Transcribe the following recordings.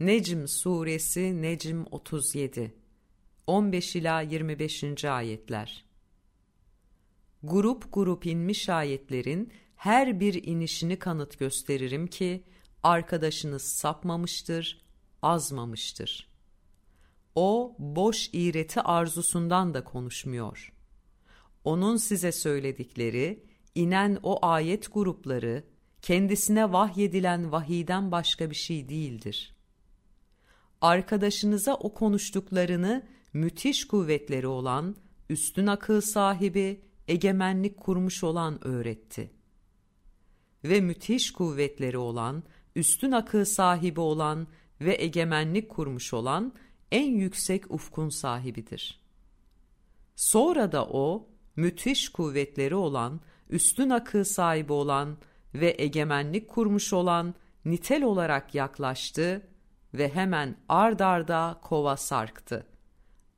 Necm suresi Necm 37 15 ila 25. ayetler. Grup grup inmiş ayetlerin her bir inişini kanıt gösteririm ki arkadaşınız sapmamıştır, azmamıştır. O boş iğreti arzusundan da konuşmuyor. Onun size söyledikleri, inen o ayet grupları, kendisine vahyedilen vahiden başka bir şey değildir. Arkadaşınıza o konuştuklarını müthiş kuvvetleri olan, üstün akıl sahibi, egemenlik kurmuş olan öğretti. Ve müthiş kuvvetleri olan, üstün akıl sahibi olan ve egemenlik kurmuş olan en yüksek ufkun sahibidir. Sonra da o, müthiş kuvvetleri olan, üstün akıl sahibi olan ve egemenlik kurmuş olan nitel olarak yaklaştı ve hemen ard arda kova sarktı.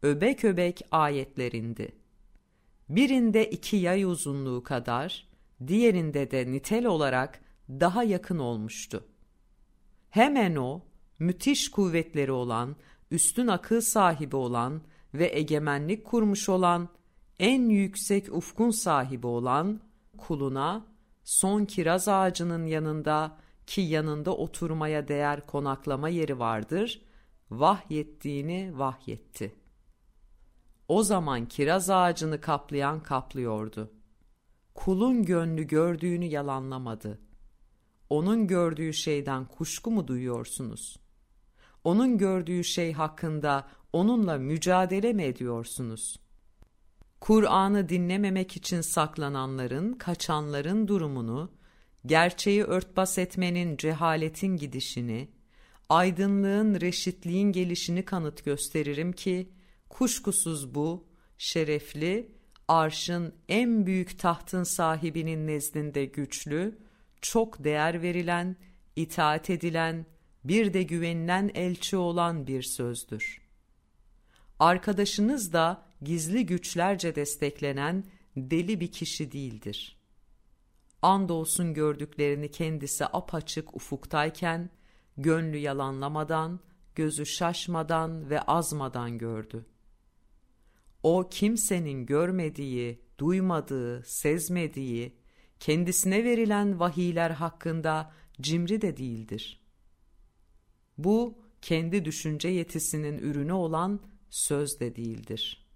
Öbek öbek ayetlerindi. Birinde iki yay uzunluğu kadar, diğerinde de nitel olarak daha yakın olmuştu. Hemen o, müthiş kuvvetleri olan, üstün akıl sahibi olan ve egemenlik kurmuş olan, en yüksek ufkun sahibi olan kuluna son kiraz ağacının yanında ki yanında oturmaya değer konaklama yeri vardır, vahyettiğini vahyetti. O zaman kiraz ağacını kaplayan kaplıyordu. Kulun gönlü gördüğünü yalanlamadı. Onun gördüğü şeyden kuşku mu duyuyorsunuz? Onun gördüğü şey hakkında onunla mücadele mi ediyorsunuz?'' Kur'an'ı dinlememek için saklananların, kaçanların durumunu, gerçeği örtbas etmenin cehaletin gidişini, aydınlığın reşitliğin gelişini kanıt gösteririm ki, kuşkusuz bu, şerefli, arşın en büyük tahtın sahibinin nezdinde güçlü, çok değer verilen, itaat edilen, bir de güvenilen elçi olan bir sözdür. Arkadaşınız da, gizli güçlerce desteklenen deli bir kişi değildir. Andolsun gördüklerini kendisi apaçık ufuktayken, gönlü yalanlamadan, gözü şaşmadan ve azmadan gördü. O kimsenin görmediği, duymadığı, sezmediği, kendisine verilen vahiyler hakkında cimri de değildir. Bu, kendi düşünce yetisinin ürünü olan söz de değildir.''